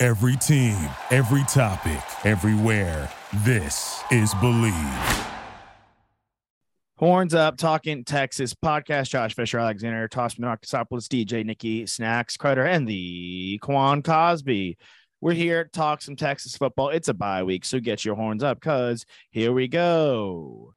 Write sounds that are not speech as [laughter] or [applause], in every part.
Every team, every topic, everywhere. This is Believe. Horns up, talking Texas podcast. Josh Fisher, Alexander Tossman, Marcosopoulos, DJ Nikki Snacks, Crowder, and the Quan Cosby. We're here to talk some Texas football. It's a bye week, so get your horns up because here we go.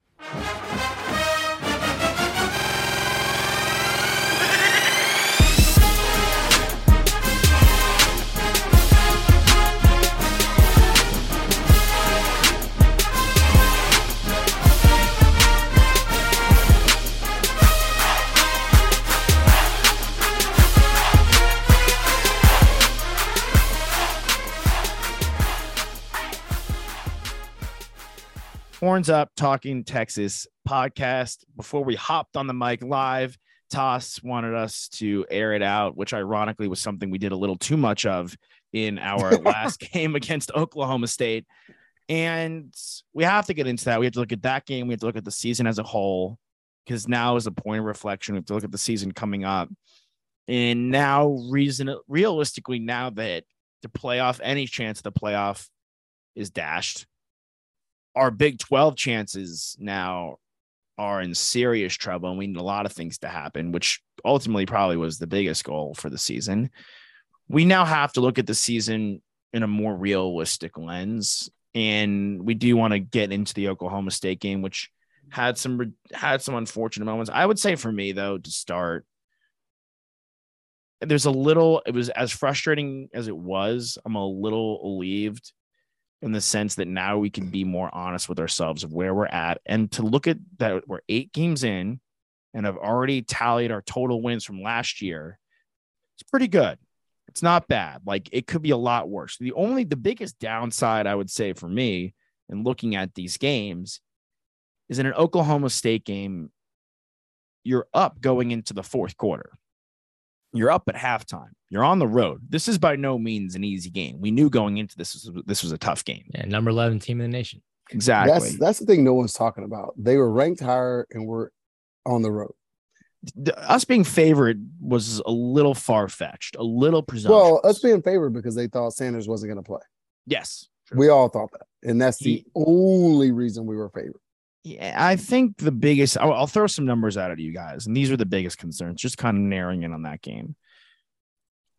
Horns Up Talking Texas podcast. Before we hopped on the mic live, Toss wanted us to air it out, which ironically was something we did a little too much of in our [laughs] last game against Oklahoma State. And we have to get into that. We have to look at that game. We have to look at the season as a whole, because now is a point of reflection. We have to look at the season coming up. And now, reason realistically, now that the playoff, any chance of the playoff is dashed our Big 12 chances now are in serious trouble and we need a lot of things to happen, which ultimately probably was the biggest goal for the season. We now have to look at the season in a more realistic lens. And we do want to get into the Oklahoma State game, which had some had some unfortunate moments. I would say for me though, to start, there's a little, it was as frustrating as it was. I'm a little relieved in the sense that now we can be more honest with ourselves of where we're at. And to look at that we're eight games in and have already tallied our total wins from last year it's pretty good. It's not bad. Like it could be a lot worse. The only the biggest downside i would say for me in looking at these games is in an oklahoma state game you're up going into the fourth quarter you're up at halftime. You're on the road. This is by no means an easy game. We knew going into this was this was a tough game. Yeah, number 11 team in the nation. Exactly. That's that's the thing no one's talking about. They were ranked higher and we're on the road. Us being favored was a little far fetched, a little presumptuous. Well, us being favored because they thought Sanders wasn't going to play. Yes, we all thought that, and that's the only reason we were favored. Yeah, I think the biggest. I'll, I'll throw some numbers out at you guys, and these are the biggest concerns. Just kind of narrowing in on that game.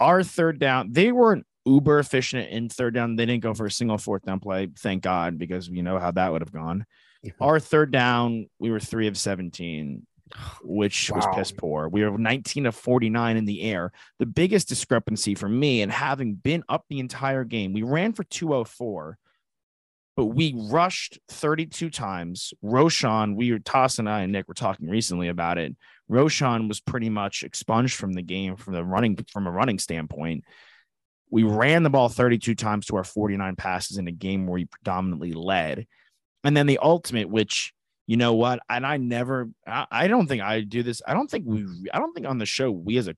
Our third down, they weren't uber efficient in third down. They didn't go for a single fourth down play, thank God, because you know how that would have gone. Our third down, we were three of 17, [sighs] which wow. was piss poor. We were 19 of 49 in the air. The biggest discrepancy for me, and having been up the entire game, we ran for 204 but we rushed 32 times. Roschon, we were Toss and I and Nick were talking recently about it. Roschon was pretty much expunged from the game from the running from a running standpoint. We ran the ball 32 times to our 49 passes in a game where we predominantly led. And then the ultimate, which you know what, and I never, I, I don't think I do this. I don't think we, I don't think on the show we as a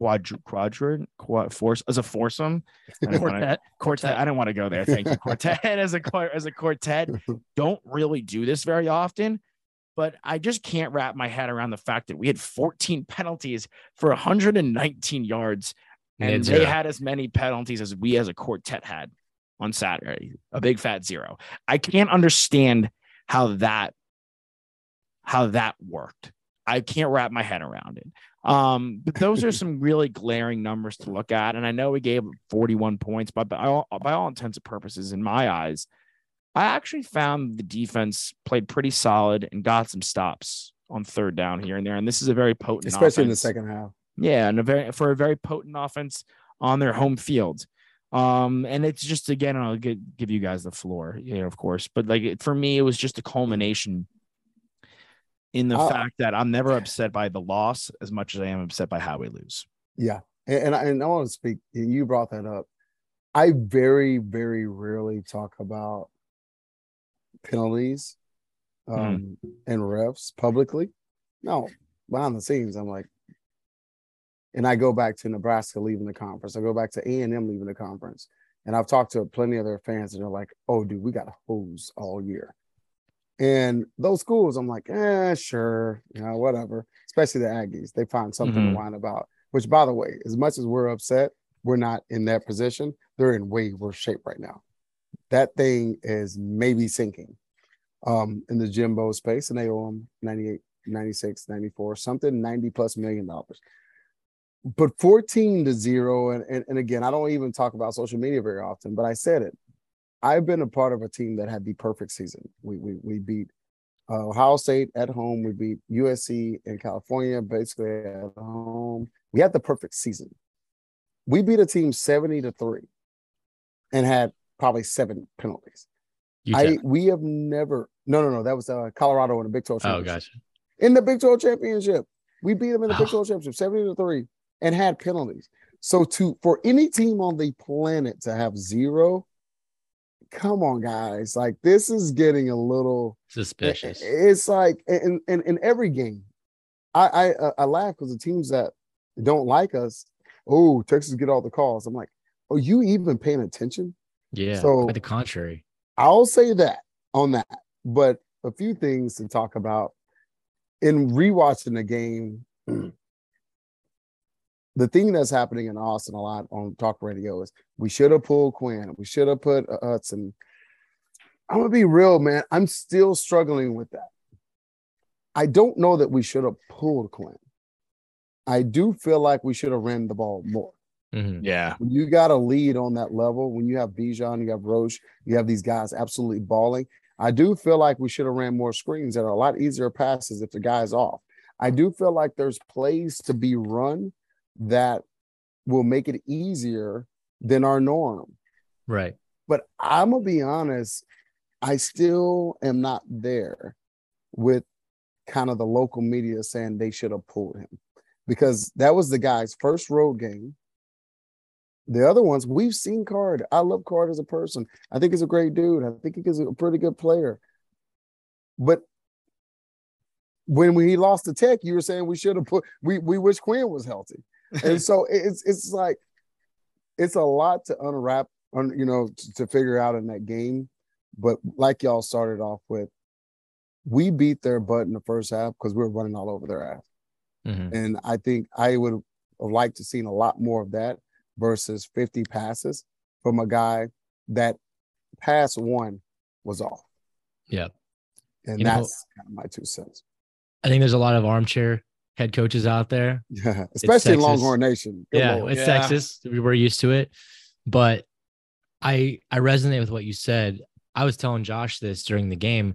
quadr quadrant quad force as a foursome. I quartet. quartet. I don't want to go there. Thank you. [laughs] Quartet as a as a quartet. Don't really do this very often, but I just can't wrap my head around the fact that we had 14 penalties for 119 yards, and they had as many penalties as we as a quartet had on Saturday. A big fat zero. I can't understand how that how that worked. I can't wrap my head around it. Um, but those are [laughs] some really glaring numbers to look at. And I know we gave 41 points, but by all, by all intents and purposes, in my eyes, I actually found the defense played pretty solid and got some stops on third down here and there. And this is a very potent, especially offense. in the second half. Yeah, and a very for a very potent offense on their home field. Um, and it's just again, I'll get, give you guys the floor, you know, of course, but like for me, it was just a culmination in the uh, fact that I'm never upset by the loss as much as I am upset by how we lose. Yeah. And, and I, and I want to speak, you brought that up. I very, very rarely talk about penalties um, and refs publicly. No, behind the scenes, I'm like, and I go back to Nebraska leaving the conference. I go back to A and M leaving the conference, and I've talked to plenty of their fans, and they're like, "Oh, dude, we got a hose all year." And those schools, I'm like, eh, sure, you know, whatever. Especially the Aggies, they find something Mhm. to whine about. Which, by the way, as much as we're upset, we're not in that position. They're in way worse shape right now. That thing is maybe sinking um, in the Jimbo space, and they owe them 98, 96, 94, something 90 plus million dollars. But 14 to zero, and, and, and again, I don't even talk about social media very often, but I said it. I've been a part of a team that had the perfect season. We we, we beat uh, Ohio State at home. We beat USC in California, basically at home. We had the perfect season. We beat a team 70 to 3 and had probably seven penalties. Utah. I we have never no no no that was uh, Colorado in the Big 12 oh, gotcha. In the Big 12 championship. We beat them in the Big Oh. 12 championship 70 to 3 and had penalties. So to for any team on the planet to have zero, come on guys. Like this is getting a little eh, eh, Suspicious. it's like in, in, in every game. I I, I laugh because the teams that don't like us, oh, Texas get all the calls. I'm like, oh, you even paying attention? Yeah. so- quite the contrary. I'll say that on that. But a few things to talk about in rewatching the game. [clears throat] the thing that's happening in Austin a lot on talk radio is we should have pulled Quinn. We should have put uh, Hudson. I'm gonna be real, man. I'm still struggling with that. I don't know that we should have pulled Quinn. I do feel like we should have ran the ball more Mhm. Yeah. when you got a lead on that level, when you have Bijan, you have Roche, you have these guys absolutely balling. I do feel like we should have ran more screens that are a lot easier passes if the guy's off. I do feel like there's plays to be run that will make it easier than our norm. Right. But I'm gonna be honest, I still am not there with kind of the local media saying they should have pulled him because that was the guy's first road game. The other ones we've seen Card. I love Card as a person. I think he's a great dude. I think he's a pretty good player. But when we lost to Tech, you were saying we should have put we we wish Quinn was healthy. And [laughs] so it's it's like it's a lot to unwrap, un, you know, to, to figure out in that game. But like y'all started off with, we beat their butt in the first half because we were running all over their ass. Mhm. And I think I would have liked to seen a lot more of that versus 50 passes from a guy that pass one was off. Yeah. And You know- that's kind of my two cents. I think there's a lot of armchair head coaches out there. [laughs] Yeah. Especially in Longhorn Nation. Good yeah, Lord. it's Yeah. Texas. We We're used to it. But I I resonate with what you said. I was telling Josh this during the game,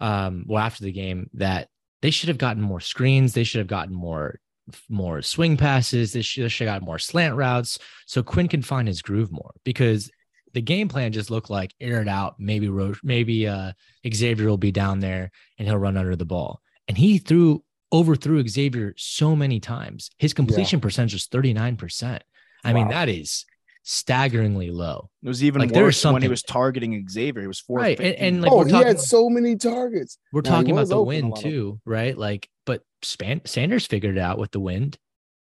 um, well, after the game, that they should have gotten more screens. They should have gotten more more swing passes. They should, should have gotten more slant routes so Quinn can find his groove more because the game plan just looked like air it out. Maybe Roche, maybe uh, Xavier will be down there and he'll run under the ball. And he threw overthrew Xavier so many times. His completion percentage was 39%. I mean, that is staggeringly low. It was even Like, there was worse when he was targeting Xavier. He was four. Right, and- and, like, oh, we're he talking- had so many targets. We're Now, talking about the open wind lot of them. too, right? Like, but Span- Sanders figured it out with the wind,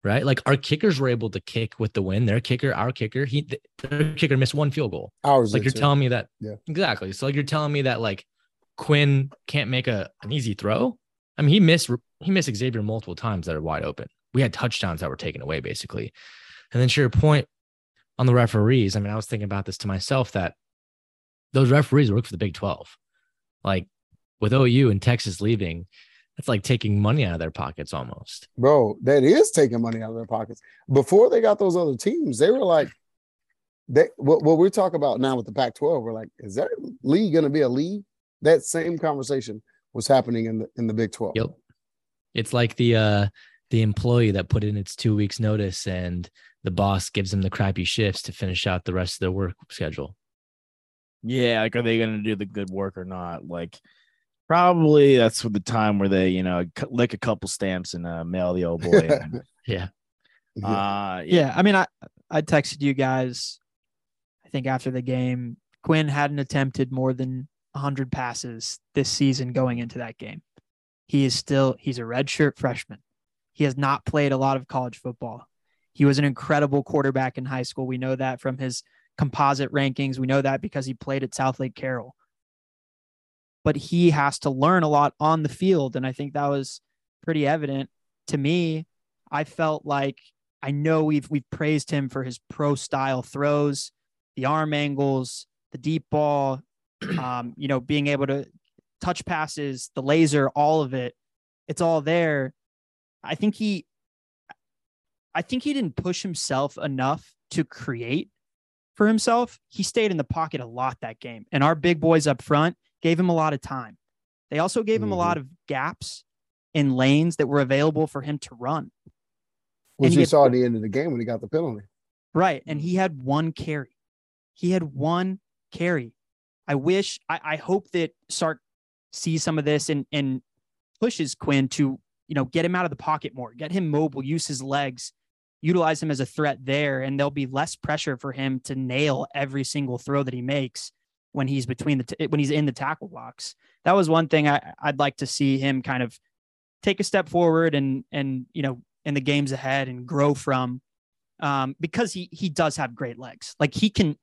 right? Like our kickers were able to kick with the wind. Their kicker, our kicker, he th- their kicker missed one field goal. Ours Like you're too. telling me that Yeah. exactly. So like you're telling me that like Quinn can't make a an easy throw. I mean, he missed he missed Xavier multiple times that are wide open. We had touchdowns that were taken away basically. And then to your point on the referees, I mean, I was thinking about this to myself that those referees work for the Big 12. Like with OU and Texas leaving, that's like taking money out of their pockets almost. bro, that is taking money out of their pockets. Before they got those other teams, they were like, they what, what we're talking about now with the Pac-12, we're like, is that league going to be a league? That same conversation was happening in the in the Big 12. Yep. It's like the uh the employee that put in its two weeks notice and the boss gives them the crappy shifts to finish out the rest of their work schedule. Yeah, like are they going to do the good work or not? Like probably that's for the time where they, you know, lick a couple stamps and uh, mail the old boy. in. [laughs] Yeah. Yeah. uh, yeah. Yeah, I mean, I I texted you guys I think after the game, Quinn hadn't attempted more than 100 passes this season going into that game. He is still, he's a redshirt freshman. He has not played a lot of college football. He was an incredible quarterback in high school. We know that from his composite rankings. We know that because he played at South Lake Carroll. But he has to learn a lot on the field. And I think that was pretty evident to me. I felt like I know we've we've praised him for his pro style throws, the arm angles, the deep ball, um, you know, being able to touch passes, the laser, all of it. It's all there. I think he I think he didn't push himself enough to create for himself. He stayed in the pocket a lot that game. And our big boys up front gave him a lot of time. They also gave him mm-hmm. a lot of gaps in lanes that were available for him to run. Which you saw at the end of the game when he got the penalty. Right. And he had one carry. He had one carry. I wish, I, I hope that Sark sees some of this and, and pushes Quinn to, you know, get him out of the pocket more, get him mobile, use his legs, utilize him as a threat there. And there'll be less pressure for him to nail every single throw that he makes when he's between the, t- when he's in the tackle box. That was one thing I, I'd like to see him kind of take a step forward and, and, you know, in the games ahead and grow from um, because he he does have great legs. Like he can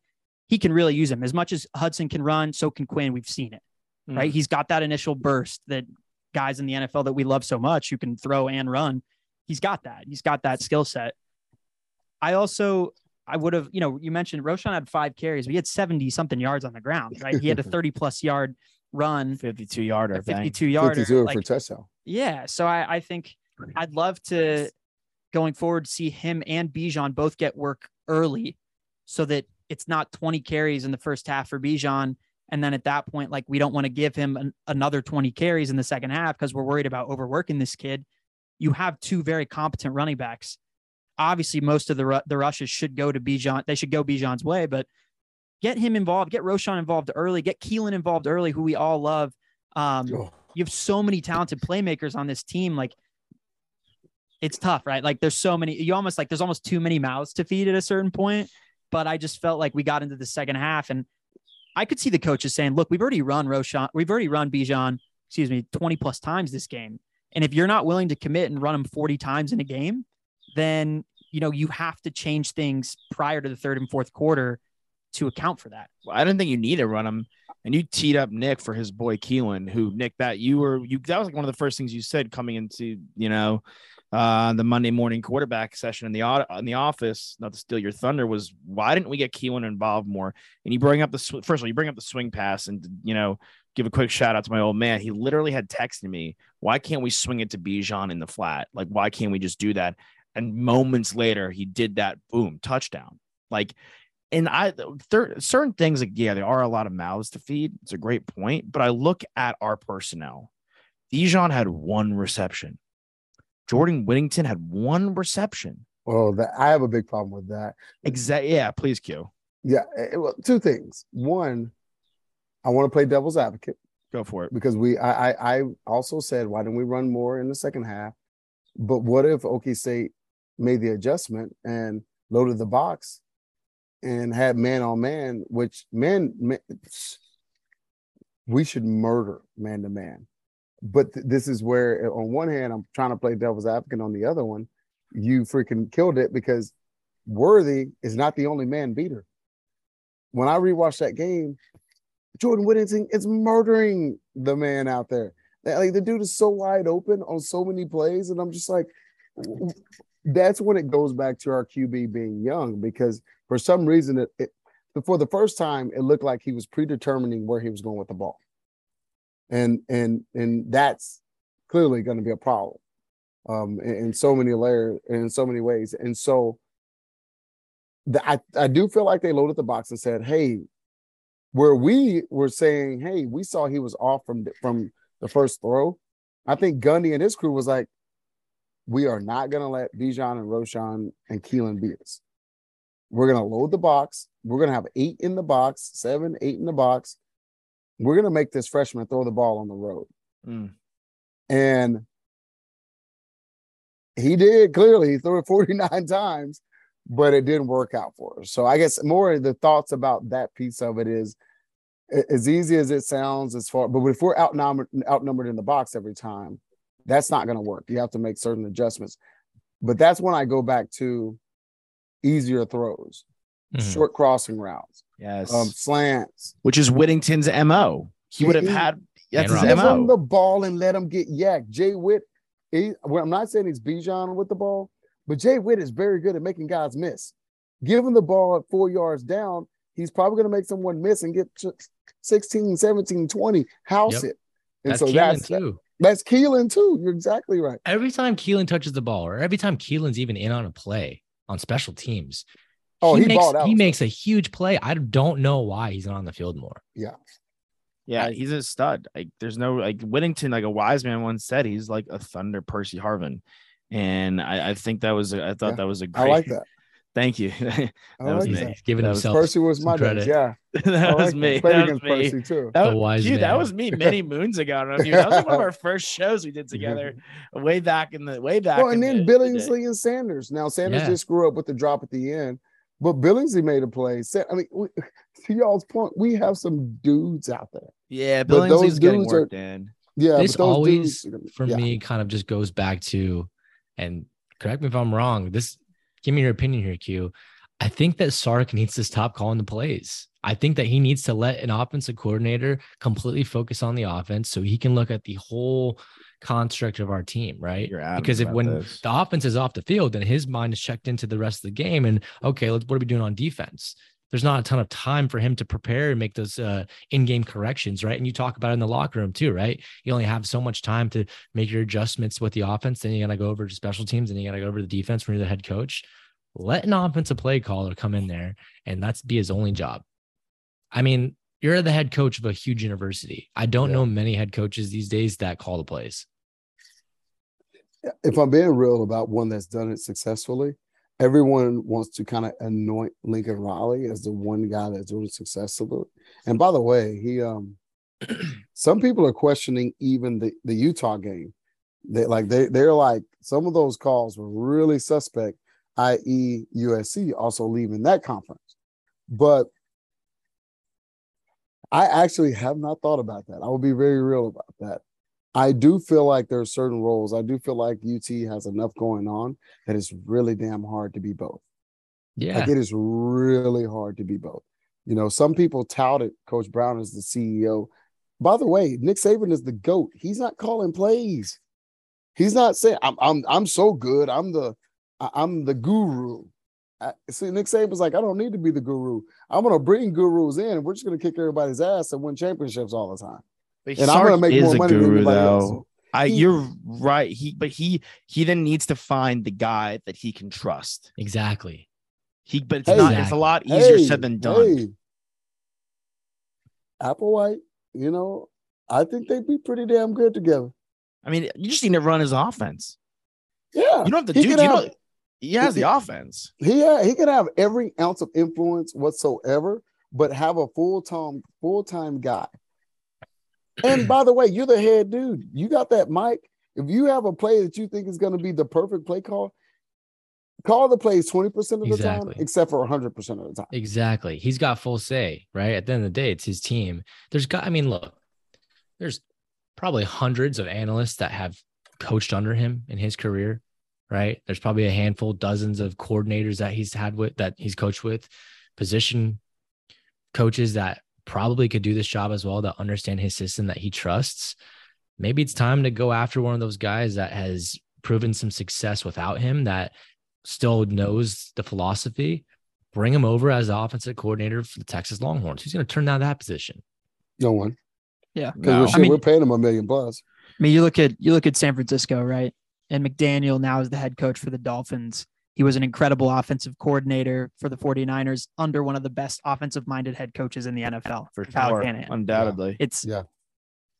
he can really use them as much as Hudson can run. So can Quinn. We've seen it, mm. right? He's got that initial burst that guys in the NFL that we love so much who can throw and run. He's got that. He's got that skill set. I also I would have, you know, you mentioned Roschon had five carries, but he had 70 something yards on the ground, right? He had a [laughs] 30 plus yard run, 52 yarder, 52 yarder, 52 like, for touchdown. Yeah. So I, I think I'd love to going forward see him and Bijan both get work early so that it's not 20 carries in the first half for Bijan. And then at that point, like we don't want to give him an, another 20 carries in the second half because we're worried about overworking this kid. You have two very competent running backs. Obviously, most of the the rushes should go to Bijan. They should go Bijan's way, but get him involved, get Roschon involved early, get Keilan involved early, who we all love. Um, oh. You have so many talented playmakers on this team. Like it's tough, right? Like there's so many, you almost like there's almost too many mouths to feed at a certain point. But I just felt like we got into the second half and I could see the coaches saying, look, we've already run Roschon, we've already run Bijan, excuse me, 20 plus times this game. And if you're not willing to commit and run them 40 times in a game, then you know you have to change things prior to the third and fourth quarter to account for that. Well, I didn't think you need to run him. And you teed up Nick for his boy Keilan, who Nick that you were you that was like one of the first things you said coming into, you know, uh, the Monday morning quarterback session in the in the office, not to steal your thunder, was why didn't we get Keilan involved more? And you bring up the first of all, you bring up the swing pass, and you know, give a quick shout out to my old man. He literally had texted me, "Why can't we swing it to Bijan in the flat? Like, why can't we just do that?" And moments later, he did that. Boom, touchdown. Like, and I certain things like yeah, there are a lot of mouths to feed. It's a great point, but I look at our personnel. Bijan had one reception. Jordan Whittington had one reception. Oh, that, I have a big problem with that. Exactly. Yeah, please, Q. Yeah. It, eh, well, two things. One, I want to play devil's advocate. Go for it. Because we, I, I, I also said, why didn't we run more in the second half? But what if OK State made the adjustment and loaded the box and had man on man, which man, man we should murder man to man but th- this is where uh, on one hand i'm trying to play devil's advocate on the other one. You freaking killed it because worthy is not the only man beater. When i rewatched that game jordan whittington is murdering the man out there. Like the dude is so wide open on so many plays and i'm just like that's when it goes back to our qb being young because for some reason it, it for the first time it looked like he was predetermining where he was going with the ball and and and that's clearly going to be a problem um, in, in, so many layers in so many ways. And so the, I, I do feel like they loaded the box and said, hey, where we were saying, hey, we saw he was off from from the first throw. I think Gundy and his crew was like, we are not going to let Bijan and Roschon and Keilan beat us. We're going to load the box. We're going to have eight in the box, seven, eight in the box we're going to make this freshman throw the ball on the road. Mm. And he did clearly. He threw it [laughs] 49 times, but it didn't work out for us. So I guess more of the thoughts about that piece of it is as easy as it sounds as far, but if we're outnumbered, outnumbered in the box every time, that's not going to work. You have to make certain adjustments. But that's when I go back to easier throws, Mhm. short crossing routes, Yes. um, slants. Which is Whittington's MO. He would have had that's his Give him MO. the ball and let him get yacked. Jay Witt, he, well, I'm not saying he's Bijan with the ball, but Jay Witt is very good at making guys miss. Give him the ball at four yards down. He's probably going to make someone miss and get to 16, 17, 20, house Yep. it. And That's so Keilan that's too. that's Keilan too. You're exactly right. Every time Keilan touches the ball, or every time Keilan's even in on a play on special teams, Oh, he makes out. he makes a huge play. I don't know why he's not on the field more. Yeah. Yeah, he's a stud. Like there's no like Whittington, like a wise man once said, he's like a thunder Percy Harvin. And I, I think that was a, I thought Yeah, that was a I great like that. [laughs] thank you. [laughs] I That was like me. That. he's giving That himself Percy was my credit. days. Yeah. [laughs] that I was like me. That was me. Percy too. That The was, wise dude, that was me many moons ago. I don't know if you- That was one of our first shows we did together, way back in the way back. Well, in and then the- the. Billingsley and Sanders. Now Sanders Yeah. just grew up with the drop at the end, but Billingsley made a play. Sa- I mean, we, [laughs] to y'all's point, we have some dudes out there. Yeah, but Billingsley's getting dudes are- worked in. Yeah, this but those always dudes, for yeah. me kind of just goes back to and correct me if i'm wrong this give me your opinion here q i think that sark needs to stop calling the plays i think that he needs to let an offensive coordinator completely focus on the offense so he can look at the whole construct of our team right because if when this. the offense is off the field then his mind is checked into the rest of the game and okay let's what are we doing on defense there's not a ton of time for him to prepare and make those uh, in-game corrections, right? And you talk about it in the locker room too, right? You only have so much time to make your adjustments with the offense. Then you got to go over to special teams, and you got to go over to the defense when you're the head coach. Let an offensive play caller come in there, and that's be his only job. I mean, you're the head coach of a huge university. I don't Yeah. know many head coaches these days that call the plays. if I'm being real about one that's done it successfully, everyone wants to kind of anoint Lincoln Riley as the one guy that's doing it successfully. And by the way, he um [clears throat] some people are questioning even the, the Utah game. They like they they're like some of those calls were really suspect, i.e. USC also leaving that conference. But I actually have not thought about that. I will be very real about that. I do feel like there are certain roles. I do feel like UT has enough going on that it's really damn hard to be both. Yeah. Like it is really hard to be both. You know, some people touted Coach Brown as the CEO. By the way, Nick Saban is the GOAT. He's not calling plays. He's not saying I'm I'm I'm so good. I'm the I- I'm the guru. I, see, Nick Saban's like, I don't need to be the guru. I'm gonna bring gurus in and we're just gonna kick everybody's ass and win championships all the time. But And I'm gonna Sark make is more a money than guru, anybody else. though. I, He- you're right. He, but he, he then needs to find the guy that he can trust. exactly. He, but it's Hey. not. It's a lot easier said than done. Hey, Applewhite, you know, I think they'd be pretty damn good together. I mean, you just need to run his offense. Yeah, You don't have to He do. You could have- know, he has the offense. he ha- he could have every ounce of influence whatsoever, but have a full time full time guy. And by the way, you're the head dude. You got that mic. If you have a play that you think is going to be the perfect play call, call the plays twenty percent of the Exactly. time, except for hundred percent of the time. Exactly. He's got full say, right? At the end of the day, it's his team. There's got, I mean, look, there's probably hundreds of analysts that have coached under him in his career, right? There's probably a handful, dozens of coordinators that he's had with that he's coached with, position coaches that probably could do this job as well that understand his system that he trusts. Maybe it's time to go after one of those guys that has proven some success without him that still knows the philosophy bring him over as the offensive coordinator for the Texas Longhorns. Who's going to turn down that position? No one, Yeah. because No. we're, I mean- we're paying him a million bucks. I mean, you look at you look at San Francisco, right? And McDaniel now is the head coach for the Dolphins. He was an incredible offensive coordinator for the 49ers under one of the best offensive minded head coaches in the NFL, For Kyle sure, Shanahan. undoubtedly. It's Yeah.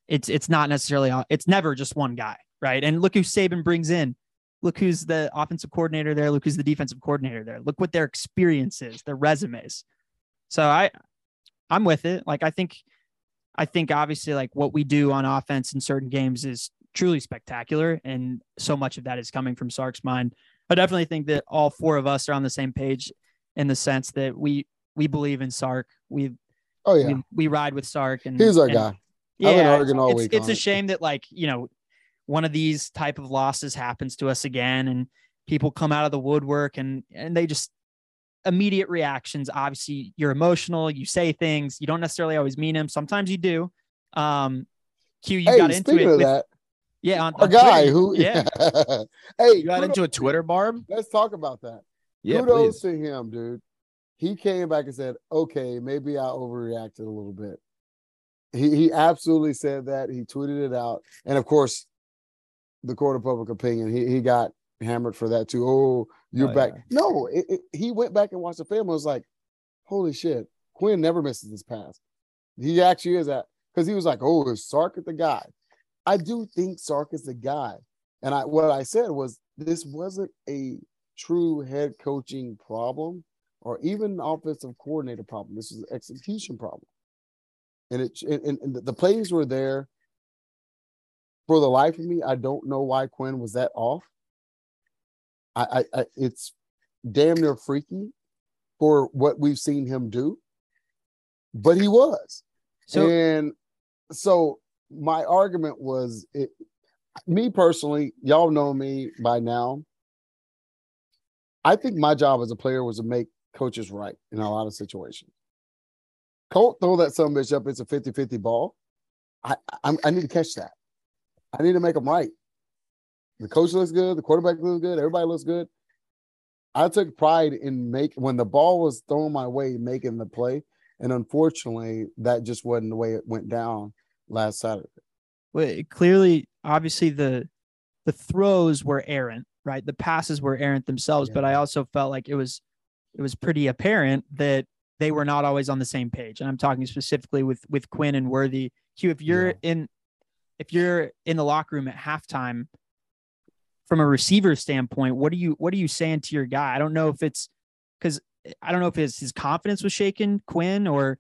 it's it's not necessarily it's never just one guy, right? And look who Saban brings in. Look who's the offensive coordinator there. Look who's the defensive coordinator there. Look what their experience is, their resumes. So I I'm with it. Like I think I think obviously like what we do on offense in certain games is truly spectacular and so much of that is coming from Sark's mind. I definitely think that all four of us are on the same page in the sense that we we believe in Sark. We Oh yeah, we, we ride with Sark and he's our and- guy. I've been arguing all it's, week it's a it. shame that like you know one of these type of losses happens to us again, and people come out of the woodwork and and they just immediate reactions. Obviously, you're emotional. You say things. You don't necessarily always mean them. Sometimes you do. Um, Q, you hey, got into it with that, yeah on, on guy Twitter. who yeah [laughs] hey, You got kudos- into a Twitter barb? Let's talk about that. Yeah, Kudos please. to him, dude. He came back and said, "Okay, maybe I overreacted a little bit." He he absolutely said that. He tweeted it out, and of course, the court of public opinion. He he got hammered for that too. Oh, you're Oh, back. yeah. No, it, it- he went back and watched the film. and was like, "Holy shit, Quinn never misses his pass." He actually is that because he was like, "Oh, is Sark at the guy?" I do think Sark is the guy, and I what I said was this wasn't a true head coaching problem or even offensive coordinator problem. This is an execution problem. And it and, and the- the plays were there. For the life of me, I don't know why Quinn was that off. I, I, I it's damn near freaky for what we've seen him do, but he was. so and so my argument was it me personally, y'all know me by now. I think my job as a player was to make coaches right in a lot of situations. Colt throw that some bitch up, it's a 50-50 ball. I, I I need to catch that. I need to make them right. The coach looks good, the quarterback looks good, everybody looks good. I took pride in make when the ball was thrown my way, making the play. And unfortunately, that just wasn't the way it went down last Saturday. well, clearly obviously the the throws were errant right? The passes were errant themselves but i also felt like it was it was pretty apparent that they were not always on the same page. And i'm talking specifically with with quinn and worthy. Hugh, if you're Yeah. in if you're in the locker room at halftime from a receiver standpoint what are you what are you saying to your guy? I don't know if it's because i don't know if it's his confidence was shaken quinn or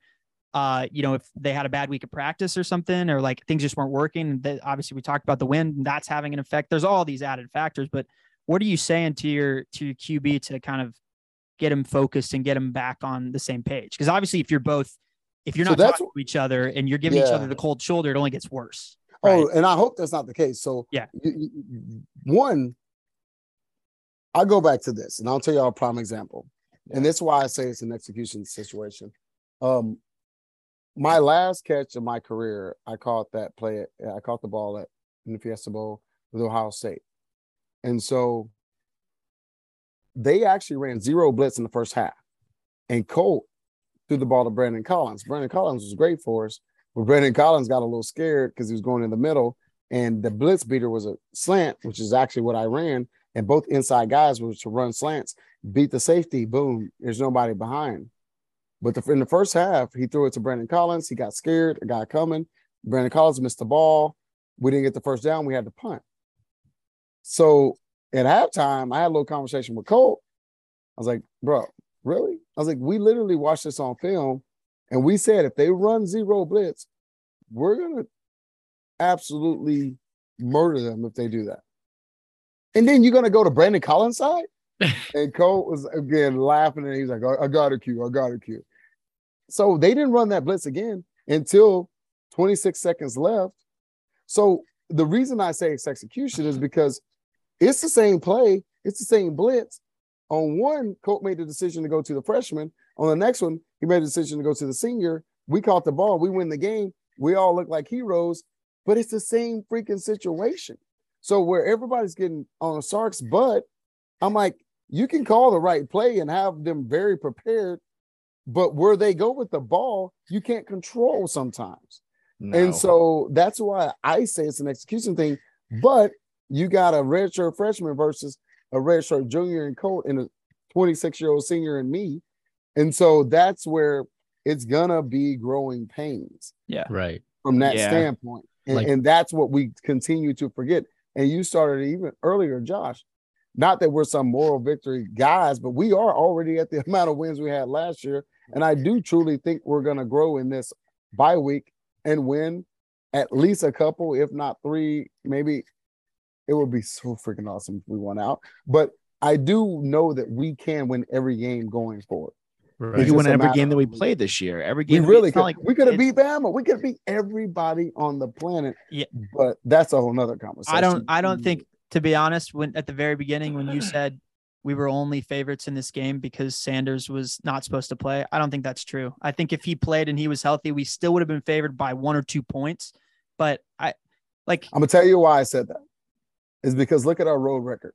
uh, you know, if they had a bad week of practice or something, or like things just weren't working. That obviously we talked about the wind, and that's having an effect. There's all these added factors, but what are you saying to your to your QB to kind of get him focused and get him back on the same page? Because obviously, if you're both, if you're So not that's talking to each other and you're giving each other the cold shoulder, it only gets worse. Oh, and I hope that's not the case. So Yeah. one, I'll go back to this, and I'll tell you all a prime example. And this is why I say it's an execution situation. Um, my last catch of my career, I caught that play. I caught the ball at in the Fiesta Bowl with Ohio State, and so they actually ran zero blitz in the first half, and Colt threw the ball to Brandon Collins. Brandon Collins was great for us, but Brandon Collins got a little scared because he was going in the middle, and the blitz beater was a slant, which is actually what I ran, and both inside guys were to run slants, beat the safety, boom, there's nobody behind. But the, in the first half, he threw it to Brandon Collins. He got scared, a guy coming. Brandon Collins missed the ball. We didn't get the first down. We had to punt. So at halftime, I had a little conversation with Colt. I was like, bro, really? I was like, we literally watched this on film, and we said if they run zero blitz, we're gonna absolutely murder them if they do that. And then you're gonna go to Brandon Collins' side? [laughs] and Colt was again laughing, and he's like, I, I got a cue, I got a cue. So they didn't run that blitz again until 26 seconds left. So the reason I say it's execution is because it's the same play, it's the same blitz. On one, Colt made the decision to go to the freshman. On the next one, he made a decision to go to the senior. We caught the ball, we win the game. We all look like heroes, but it's the same freaking situation. So where everybody's getting on Sark's butt, I'm like, you can call the right play and have them very prepared, but where they go with the ball, you can't control sometimes. No. And so that's why I say it's an execution thing. But you got a redshirt freshman versus a redshirt junior and Colt and a 26 year old senior and me. And so that's where it's gonna be growing pains Yeah. Right. from that Yeah. standpoint. And, Like- and that's what we continue to forget. And you started even earlier, Josh. Not that we're some moral victory guys, but we are already at the [laughs] amount of wins we had last year. And I do truly think we're going to grow in this bye week and win at least a couple, if not three. Maybe it would be so freaking awesome if we won out. But I do know that we can win every game going forward. We It's could win every game that we of- played this year. Every We game really could. not like we could have it's- beat Bama. We could have beat everybody on the planet. Yeah. But that's a whole nother conversation. I don't I don't think to be honest, when at the very beginning when you said we were only favorites in this game because Sanders was not supposed to play, I don't think that's true. I think if he played and he was healthy, we still would have been favored by one or two points. But I like I'm gonna tell you why I said that. Is because look at our road record.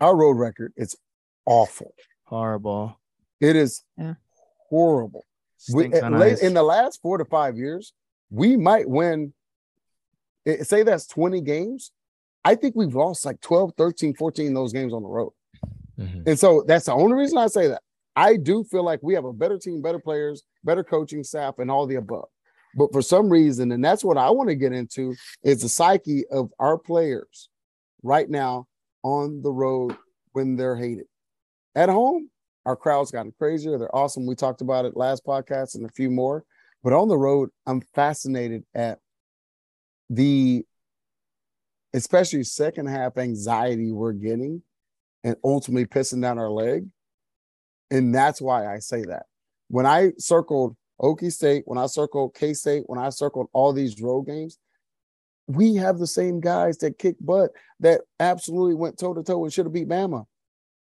Our road record is awful. horrible. It is Yeah. horrible. We, at late, in the last four to five years, we might win. eh, Say that's 20 games. I think we've lost like 12, 13, 14 of those games on the road. Mhm. And so that's the only reason I say that. I do feel like we have a better team, better players, better coaching staff, and all the above. But for some reason, and that's what I want to get into, is the psyche of our players right now on the road when they're hated. At home, our crowd's gotten crazier. They're awesome. We talked about it last podcast and a few more. But on the road, I'm fascinated at the especially second half anxiety we're getting and ultimately pissing down our leg. And that's why I say that. When I circled Okie State, when I circled K State, when I circled all these road games, we have the same guys that kick butt that absolutely went toe to toe and should have beat Bama.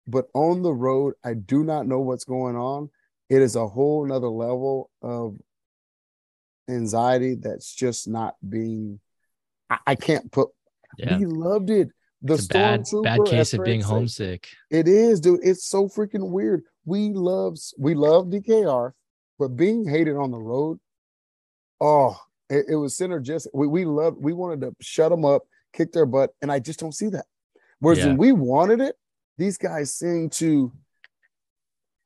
But on the road, I do not know what's going on. It is a whole nother level of anxiety that's just not being. I, I can't put. Yeah. We loved it. The It's bad, bad case of being homesick. it is, dude. It's so freaking weird. We love we love DKR, but being hated on the road, oh, it, it was synergistic. We we loved, we wanted to shut them up, kick their butt, and I just don't see that. Whereas Yeah. when we wanted it, these guys seem to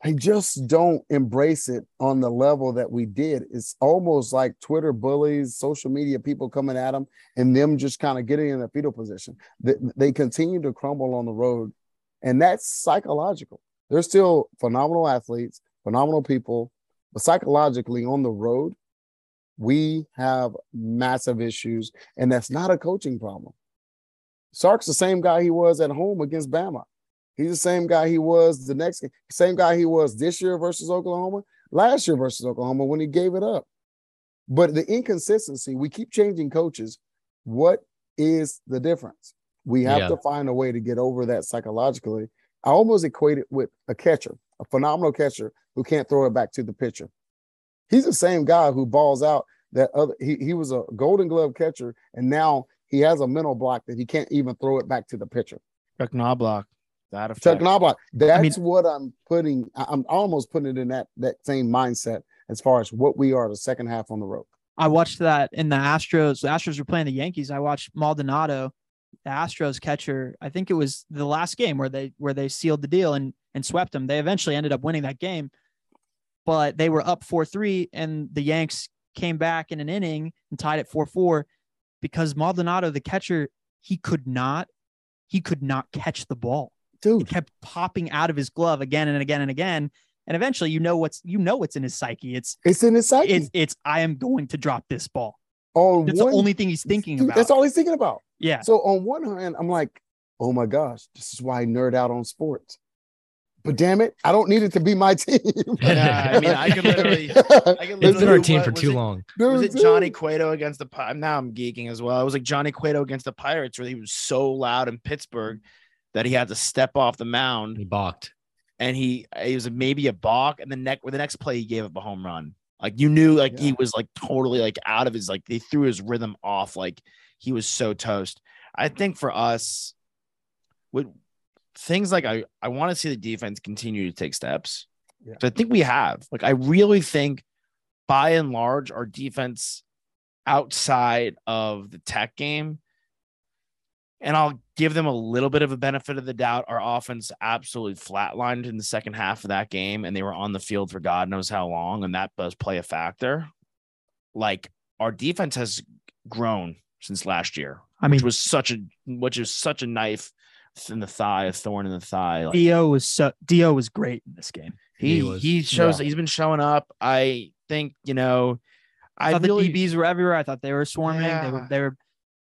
I just don't embrace it on the level that we did. It's almost like Twitter bullies, social media people coming at them, and them just kind of getting in a fetal position. They, continue to crumble on the road, and that's psychological. They're still phenomenal athletes, phenomenal people, but psychologically on the road, we have massive issues, and that's not a coaching problem. Sark's the same guy he was at home against Bama. He's the same guy he was the next same guy he was this year versus Oklahoma, last year versus Oklahoma when he gave it up. But the inconsistency, we keep changing coaches. What is the difference? We have Yeah. to find a way to get over that psychologically. I almost equate it with a catcher, a phenomenal catcher who can't throw it back to the pitcher. He's the same guy who balls out that other he, he was a golden glove catcher and now he has a mental block that he can't even throw it back to the pitcher. Chuck Knobloch. That effect. Chuck Knobloch. That's mean- what I'm putting. I- I'm almost putting it in that that same mindset as far as what we are the second half on the road. I watched that in the Astros. The Astros were playing the Yankees. I watched Maldonado, the Astros catcher. I think it was the last game where they where they sealed the deal and and swept them. They eventually ended up winning that game, but they were up four three, and the Yanks came back in an inning and tied it four four because Maldonado, the catcher, he could not he could not catch the ball. It kept popping out of his glove again and again and again. And eventually, you know what's you know what's in his psyche. It's it's in his psyche. it's it's I am going to drop this ball. on That's one, the only thing he's thinking dude, about. That's all he's thinking about. Yeah. So on one hand, I'm like, oh my gosh, this is why I nerd out on sports. But damn it, I don't need it to be my [laughs] team. Yeah, uh, I mean, I could literally- [laughs] I could It's been literally- our team what- for was too it- long. Was Dude, it Johnny dude. Cueto against the Pi- now I'm geeking as well. It was like Johnny Cueto against the Pirates where he was so loud in Pittsburgh that he had to step off the mound He balked. and he it was maybe a balk and the next with the next play he gave up a home run. Like you knew like he was like totally like out of his like they threw his rhythm off like he was so toast. I think for us with things like I I want to see the defense continue to take steps. Yeah. So I think we have. Like I really think by and large our defense outside of the tech game and I'll give them a little bit of a benefit of the doubt. Our offense absolutely flatlined in the second half of that game, and they were on the field for God knows how long, and that does play a factor. Like our defense has grown since last year, I mean, which was such a which is such a knife in the thigh, a thorn in the thigh. Like, Dio was so Dio was great in this game. he He was- he shows yeah. he's been showing up. I think you know, I, I, thought really the DBs were everywhere. I thought they were swarming. They were they were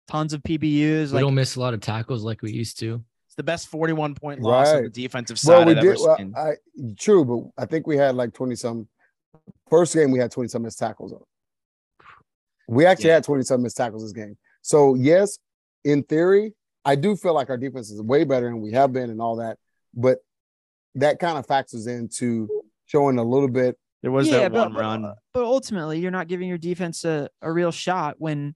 tons of PBUs. We Like don't miss a lot of tackles like we used to. It's the best 41 point loss on the defensive side Well, we I've did. ever Well. I true, but I think we had like twenty some. First game we had twenty some missed tackles. On. We actually Yeah. had twenty some missed tackles this game. So yes, in theory, I do feel like our defense is way better and we have been and all that. But that kind of factors into showing a little bit. there was yeah, that but, one but- run. But ultimately, you're not giving your defense a, a real shot when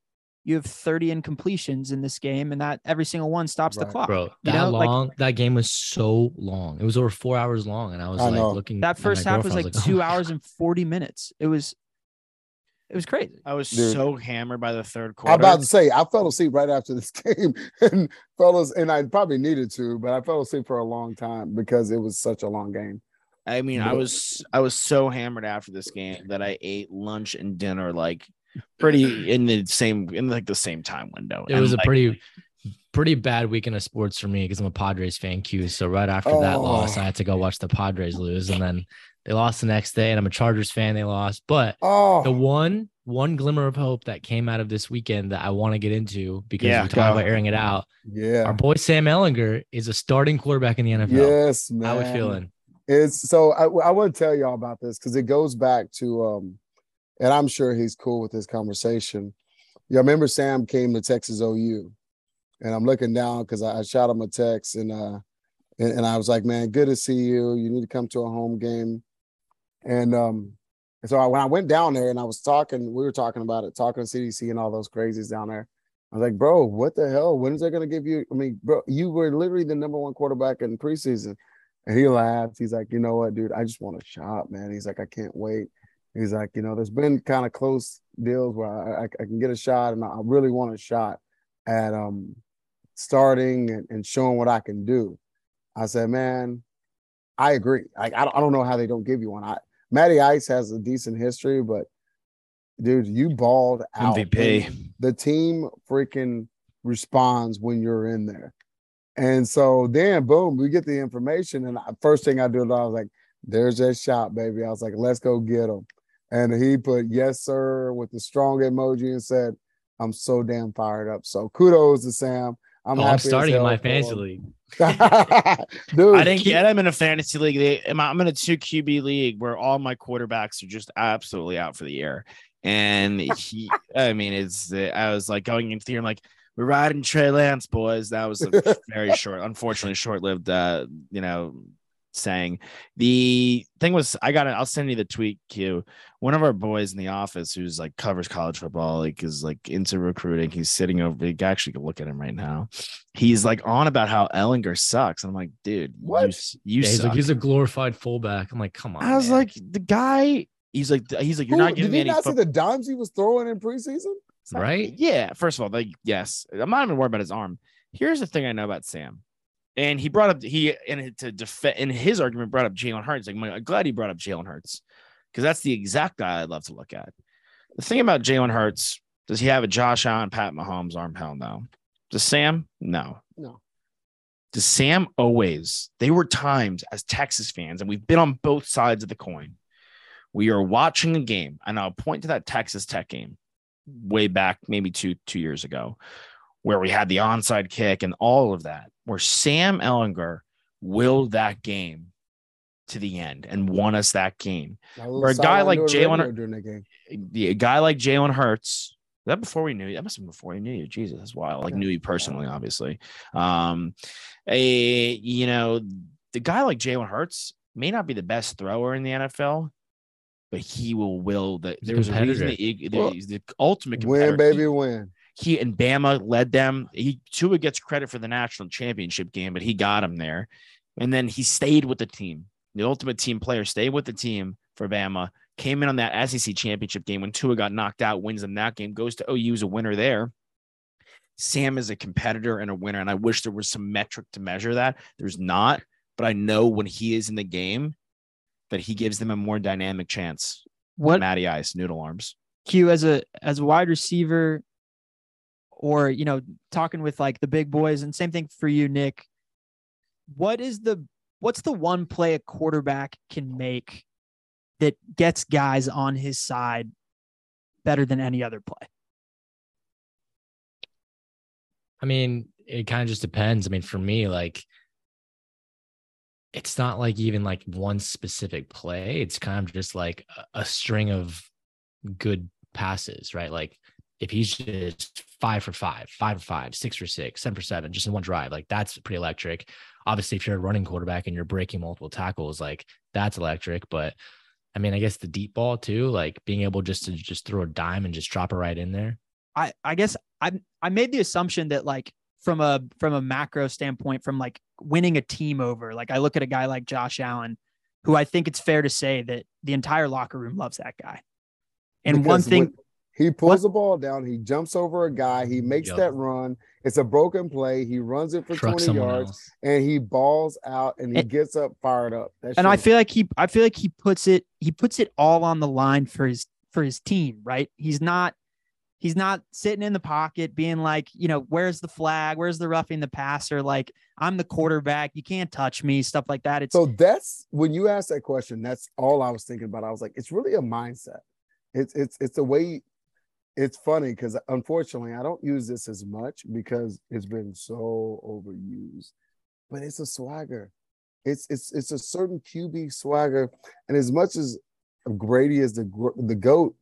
you have 30 incompletions in this game, and that every single one stops the clock. Bro, You that know, like- that game was so long. It was over four hours long, and I was I like know. looking. That first half was like I "Oh two hours God." and 40 minutes. It was, it was crazy. I was Dude. so hammered by the third quarter. I'm about to say I fell asleep right after this [laughs] game, and fellas, and I probably needed to, but I fell asleep for a long time because it was such a long game. I mean, I was I was so hammered after this game that I ate lunch and dinner like pretty in the same in like the same time window. It And, was a like, pretty, pretty bad weekend of sports for me because I'm a Padres fan, Q. So right after that loss, Oh. I had to go watch the Padres lose, and then they lost the next day. And I'm a Chargers fan; they lost. But Oh, the one, one glimmer of hope that came out of this weekend that I want to get into because Yeah, we talk go. about airing it out. yeah, Our boy Sam Ehlinger is a starting quarterback in the NFL. yes, man. How we feeling? It's so I, I want to tell y'all about this because it goes back to um, and I'm sure he's cool with this conversation. Yeah, remember Sam came to Texas OU, and I'm looking down because I, I shot him a text and uh, and, and I was like, man, good to see you. You need to come to a home game, and um, and so I, when I went down there and I was talking, we were talking about it, talking to CDC and all those crazies down there. I was like, bro, what the hell? When is they gonna give you? I mean, bro, you were literally the number one quarterback in preseason. And he laughed. He's like, you know what, dude? I just want a shot, man. He's like, I can't wait. He's like, you know, there's been kind of close deals where I, I, I can get a shot, and I really want a shot at um starting and, and showing what I can do. I said, man, I agree. Like, I, don't- I don't know how they don't give you one. I Matty Ice has a decent history, but dude, you balled out. MVP. The team freaking responds when you're in there. And so then, boom, we get the information. And I- first thing I do, I was like, there's that shot, baby. I was like, let's go get him. And he put yes, sir, with the strong emoji and said, I'm so damn fired up. So kudos to Sam. I'm, oh, I'm starting my fantasy league. [laughs] Dude, I didn't keep- get him in a fantasy league. They, I'm I'm in a two QB league where all my quarterbacks are just absolutely out for the year. And he, I mean, it's I was like going into the year, I'm like, we're riding Trey Lance, boys. That was a [laughs] very short, unfortunately, short lived, uh, you know, saying. The thing was, I got it. I'll send you the tweet. Q. One of our boys in the office who's like covers college football, like is like into recruiting. He's sitting over. You can actually look at him right now. He's like on about how Ehlinger sucks. And I'm like, dude, What? you, you Yeah, he's suck. like he's a glorified fullback. I'm like, come on. I was man. like, the guy. He's like, he's like, you're Who- not giving did me you any. not see foot- the dimes he was throwing in preseason? right? Yeah. First of all, like, yes, I'm not even worried about his arm. Here's the thing I know about Sam, and he brought up he and to defend in his argument brought up Jalen Hurts. Like, I'm glad he brought up Jalen Hurts because that's the exact guy I'd love to look at. The thing about Jalen Hurts, does he have a Josh Allen, Pat Mahomes arm? Hell no. Does Sam? No. No. Does Sam always? There were times as Texas fans, and we've been on both sides of the coin. We are watching a game, and I'll point to that Texas Tech game way back, maybe two two years ago, where we had the onside kick and all of that, where Sam Ehlinger willed that game to the end and won us that game. For a guy like Jalen- during that. The a guy like Jalen Hurts. That before we knew you. That must have been before we knew you. Jesus, that's wild. Like Yeah. knew you personally, obviously. Um, a you know, the guy like Jalen Hurts may not be the best thrower in the NFL, but he will will that. He's a there's a reason competitor. that he, Well, he's the ultimate Win, baby, win. He and Bama led them. He Tua gets credit for the national championship game, but he got him there. And then he stayed with the team. The ultimate team player stayed with the team for Bama. Came in on that SEC championship game when Tua got knocked out, wins in that game, goes to OU as a winner there. Sam is a competitor and a winner, and I wish there was some metric to measure that. There's not, but I know when he is in the game that he gives them a more dynamic chance. What Matty Ice, noodle arms. Q as a as a wide receiver, or you know, talking with like the big boys, and same thing for you, Nick. What is the what's the one play a quarterback can make that gets guys on his side better than any other play? I mean, it kind of just depends. I mean, for me, like it's not like even like one specific play. It's kind of just like a, string of good passes, right? Like if he's just five for five, five for five, six for six, seven for seven, just in one drive, like that's pretty electric. Obviously, if you're a running quarterback and you're breaking multiple tackles, like that's electric. But I mean, I guess the deep ball too, like being able just to just throw a dime and just drop it right in there. I I guess I I made the assumption that like from a from a macro standpoint, from like winning a team over, like I look at a guy like Josh Allen, who I think it's fair to say that the entire locker room loves that guy. And one thing, when he pulls What? the ball down, he jumps over a guy, he makes Yup. that run. It's a broken play. He runs it for Truck 20 yards else. and he balls out and he And- gets up fired up. That and I feel like he I feel like he puts it he puts it all on the line for his for his team, right? He's not he's not sitting in the pocket being like, you know, where's the flag? Where's the roughing the passer? Like, I'm the quarterback. You can't touch me, stuff like that. It's So that's when you asked that question, that's all I was thinking about. I was like, it's really a mindset. It's it's it's a way it's funny because unfortunately I don't use this as much because it's been so overused. But it's a swagger. It's it's it's a certain QB swagger. And as much as Brady is the the GOAT,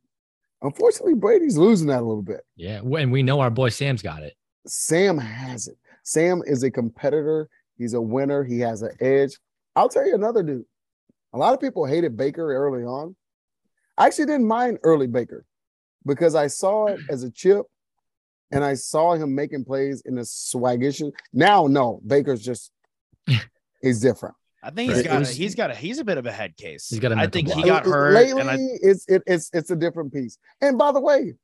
unfortunately Brady's losing that a little bit. Yeah. And we know our boy Sam's got it. Sam has it. Sam is a competitor. He's a winner. He has an edge. I'll tell you another dude. A lot of people hated Baker early on. I actually didn't mind early Baker because I saw it as a chip and I saw him making plays in a swaggish. Now, no, Baker's just [laughs] he's different. I think he's Right. got It a, he's got a he's a bit of a head case. He's got a I mental think he got hurt. Lately, and I, it's it, it's it's a different piece. And by the way,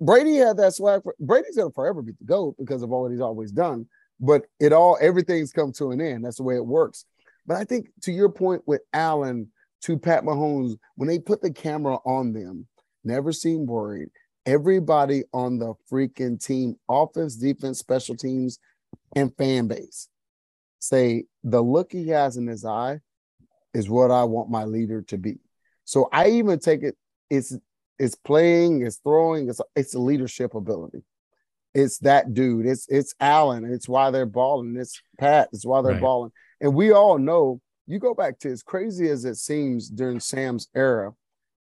Brady had that swag. For, Brady's gonna forever be the goat because of all that he's always done. But it all everything's come to an end. That's the way it works. But I think to your point with Allen, to Pat Mahomes, when they put the camera on them, never seem worried. Everybody on the freaking team, offense, defense, special teams, and fan base, say the look he has in his eye is what I want my leader to be. So I even take it, it's it's playing, it's throwing, it's it's a leadership ability. It's that dude. It's it's Allen. It's why they're balling. It's Pat. It's why they're Right. balling. And we all know. You go back to as crazy as it seems during Sam's era,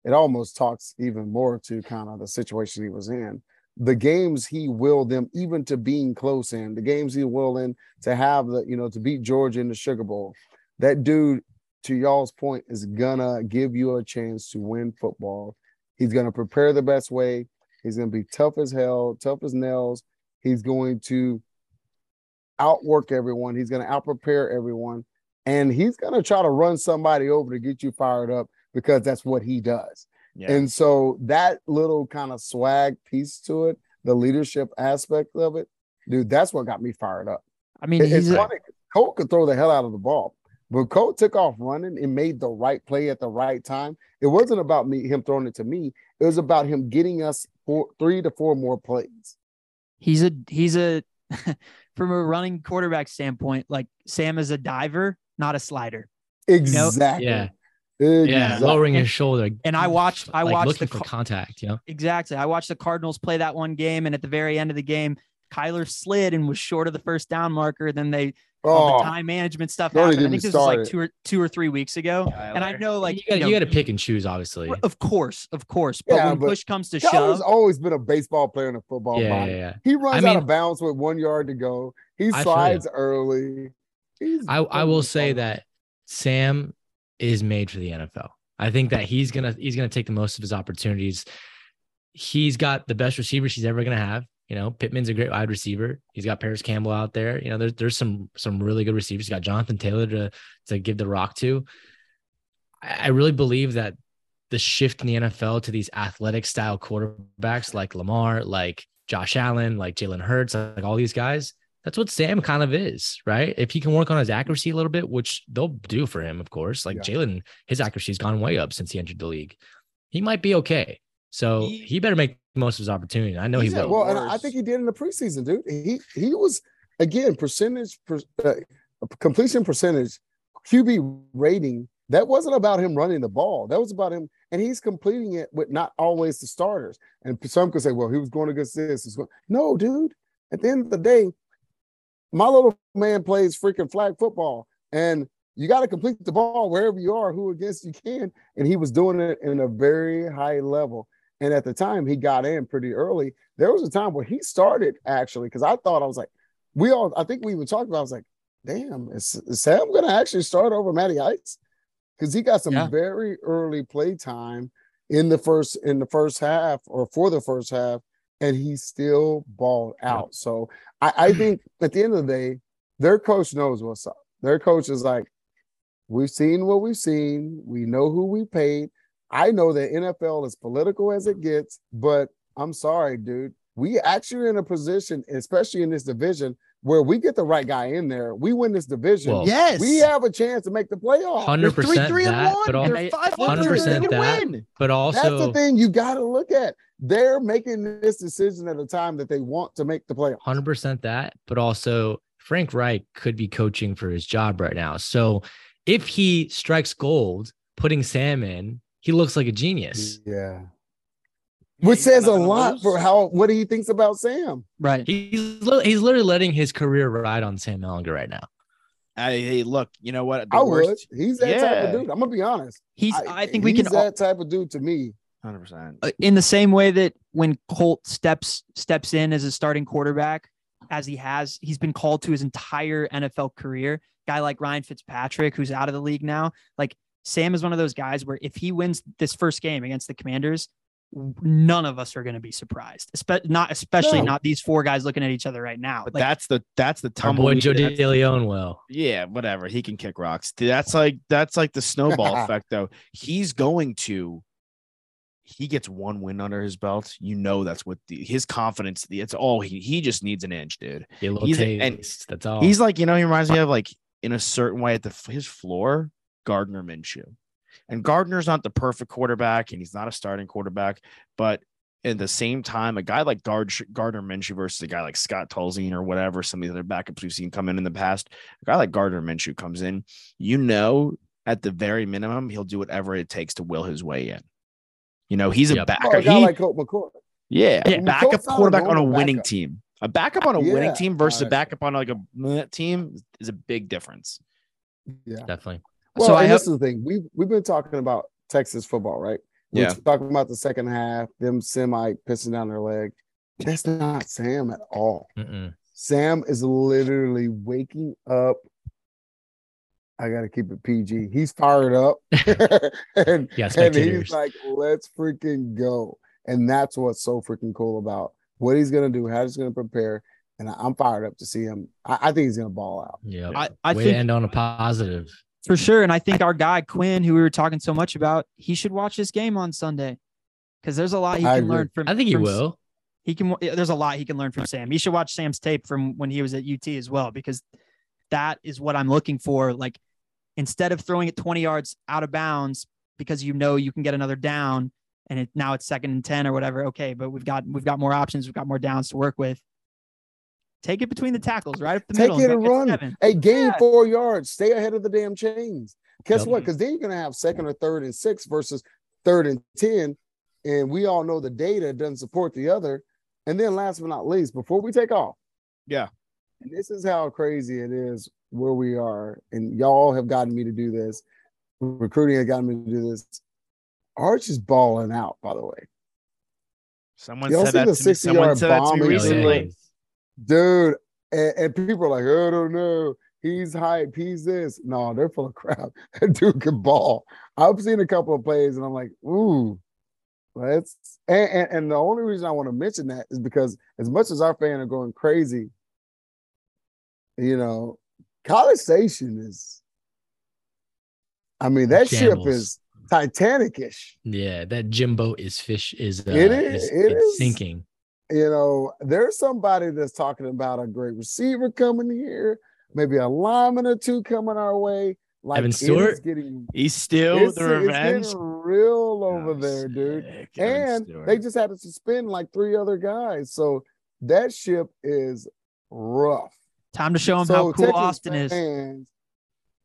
it almost talks even more to kind of the situation he was in. The games he willed them even to being close in, the games he willed in to have the, you know, to beat Georgia in the Sugar Bowl. That dude, to y'all's point, is gonna give you a chance to win football. He's gonna prepare the best way. He's gonna be tough as hell, tough as nails. He's going to outwork everyone. He's gonna outprepare everyone, and he's gonna try to run somebody over to get you fired up because that's what he does. yeah. And so that little kind of swag piece to it, the leadership aspect of it, dude, that's what got me fired up. I mean, It- it's he's a, funny. Colt could throw the hell out of the ball, but Colt took off running and made the right play at the right time. It wasn't about me him throwing it to me. It was about him getting us four, three to four more plays. he's a he's a [laughs] from a running quarterback standpoint, like Sam is a diver, not a slider. Exactly. Yeah. Exactly. Yeah. Lowering his shoulder. And I watched I like watched looking the for contact, you know? exactly. I watched the Cardinals play that one game, and at the very end of the game, Kyler slid and was short of the first down marker. Then they all Oh, the time management stuff don't happened. I even think this was like two or two or three weeks ago. And I know, like you got you you know, to pick and choose, obviously. Of course, of course. But Yeah, when but push comes to Kyler's shove, always been a baseball player and a football Yeah, yeah, yeah. He runs I out of bounds with one yard to go. He slides early. He's I, I will say that Sam is made for the NFL. I think that he's gonna he's gonna take the most of his opportunities. He's got the best receivers he's ever gonna have. You know, Pittman's a great wide receiver. He's got Parris Campbell out there. You know, there's there's some some really good receivers. He's got Jonathan Taylor to to give the rock to. I, I really believe that the shift in the NFL to these athletic style quarterbacks like Lamar, like Josh Allen, like Jalen Hurts, like all these guys, that's what Sam kind of is, right? If he can work on his accuracy a little bit, which they'll do for him, of course. Like Yeah. Jalen, his accuracy's gone way up since he entered the league. He might be okay. So He- he, better make the most of his opportunity. I know he He's will. Well, and I think he did in the preseason, dude. He he was again percentage per, uh, completion percentage, QB rating. That wasn't about him running the ball. That was about him, and he's completing it with not always the starters. And some could say, "Well, he was going against this." He's going, no, dude. At the end of the day, my little man plays freaking flag football, and you got to complete the ball wherever you are, who against you can. And he was doing it in a very high level. And at the time, he got in pretty early. There was a time where he started actually, because I thought I was like, we all, I think we even talked about. I was like, damn, is, is Sam going to actually start over Matty Ice? Because he got some Yeah. very early play time in the first in the first half or for the first half, and he still balled out. So I, I think at the end of the day, their coach knows what's up. Their coach is like, we've seen what we've seen. We know who we paid. I know that NFL is political as it gets, but I'm sorry, dude. We actually are in a position, especially in this division, where we get the right guy in there. We win this division. Well, Yes. we have a chance to make the playoffs. Hundred They're three, percent three, and that, one. but al- They're five 100% They can that. win. but also, That's the thing you got to look at. They're making this decision at a time that they want to make the playoffs. hundred percent that, but also Frank Reich could be coaching for his job right now. So if he strikes gold, putting Sam in, he looks like a genius. Yeah. Which says a lot lose. for how what he thinks about Sam. Right. He's li- he's literally letting his career ride on Sam Ehlinger right now. I, hey, look, you know what? The I worst, would. He's that type Yeah. of dude. I'm gonna be honest. He's. I, think we he's can all, that type of dude to me. 100%. uh, in the same way that when Colt steps steps in as a starting quarterback, as he has, he's been called to his entire NFL career. Guy like Ryan Fitzpatrick, who's out of the league now, like Sam is one of those guys where if he wins this first game against the Commanders, none of us are going to be surprised. Espe- not especially No. not these four guys looking at each other right now. But Like, that's the that's the Our boy tumbleweed. Joe that's- DeLeon will. Yeah, whatever. He can kick rocks. That's like that's like the snowball [laughs] effect, though. He's going to. He gets one win under his belt. You know that's what the, his confidence. It's all he. He just needs an inch, dude. Get He's- taste. and That's all. He's like you know he reminds me of like in a certain way at the his floor Gardner Minshew, and Gardner's not the perfect quarterback and he's not a starting quarterback, but at the same time, a guy like Gard, Gardner Minshew versus a guy like Scott Tolzien or whatever, some of the other backups we've seen come in in the past, a guy like Gardner Minshew comes in, you know, at the very minimum, he'll do whatever it takes to will his way in. You know, he's a backup. Oh, a guy He- like Colt McCoy. yeah, Yeah. backup Colt's a quarterback on a normal winning backup. team. A backup on a winning team versus a backup on like a team is a big difference. Yeah. definitely. Well, So I and have- this is the thing. We've we've been talking about Texas football, right? We're Yeah. talking about the second half, them semi pissing down their leg. That's not Sam at all. Mm-mm. Sam is literally waking up. I gotta keep it PG. He's fired up. [laughs] and, Yeah, and spectators. he's like, let's freaking go. And that's what's so freaking cool about what he's gonna do, how he's gonna prepare. And I- I'm fired up to see him. I, I think he's gonna ball out. Yeah. I, I Way think to end on a positive. For sure. And I think our guy Quinn, who we were talking so much about, he should watch this game on Sunday because there's a lot he I can agree. learn from. I think he from- will. He can. There's a lot he can learn from Sam. He should watch Sam's tape from when he was at UT as well because that is what I'm looking for. Like instead of throwing it 20 yards out of bounds because you know you can get another down and it now it's second and 10 or whatever. Okay, but we've got we've got more options. We've got more downs to work with. Take it between the tackles, right up the Take middle. Take it and run. seven. Hey, gain Yeah. four yards. Stay ahead of the damn chains. Guess Yep. what? Because then you're gonna have second or third and six versus third and ten. And we all know the data doesn't support the other. And then last but not least, before we take off, Yeah. and this is how crazy it is where we are, and y'all have gotten me to do this. Recruiting has gotten me to do this. Arch is balling out, by the way. Someone Y'all said that the to me. Someone yard said that to me recently. Dude. And, and people are like, I don't know. He's hype. He's this. No, they're full of crap. [laughs] That dude can ball. I've seen a couple of plays and I'm like, ooh, let's. And, and, and the only reason I want to mention that is because as much as our fans are going crazy, you know, College Station is, I mean, that ship is Titanic-ish. Yeah, that Jimbo is fish is uh, it is, is, it is sinking. You know, there's somebody that's talking about a great receiver coming here, maybe a lineman or two coming our way. Like Evan Stewart? getting He's still it's, the it's revenge. real over Oh, there, dude. sick, And Stewart. they just had to suspend like three other guys, so that ship is rough. Time to show him so how cool Texas Austin is.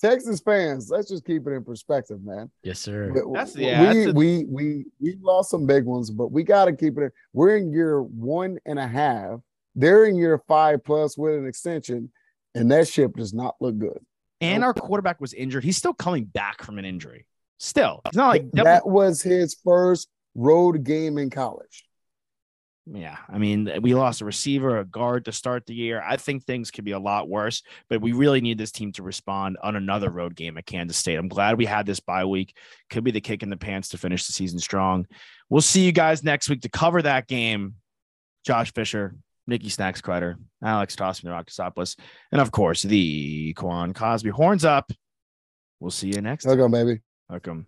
Fans, Texas fans, let's just keep it in perspective, man. Yes, sir. We- That's- we, that's a- we we we lost some big ones, but we got to keep it. In. We're in year one and a half. They're in year five plus with an extension, And that ship does not look good. And Nope. our quarterback was injured. He's still coming back from an injury. Still, it's not like that was his first road game in college. Yeah, I mean, we lost a receiver, a guard to start the year. I think things could be a lot worse, but we really need this team to respond on another road game at Kansas State. I'm glad we had this bye week. Could be the kick in the pants to finish the season strong. We'll see you guys next week to cover that game. Josh Fisher, Nikki Snacks Crider, Alex Tossman, Rockasopoulos, and of course, the Quan Cosby. Horns up. We'll see you next. Welcome, baby. Welcome.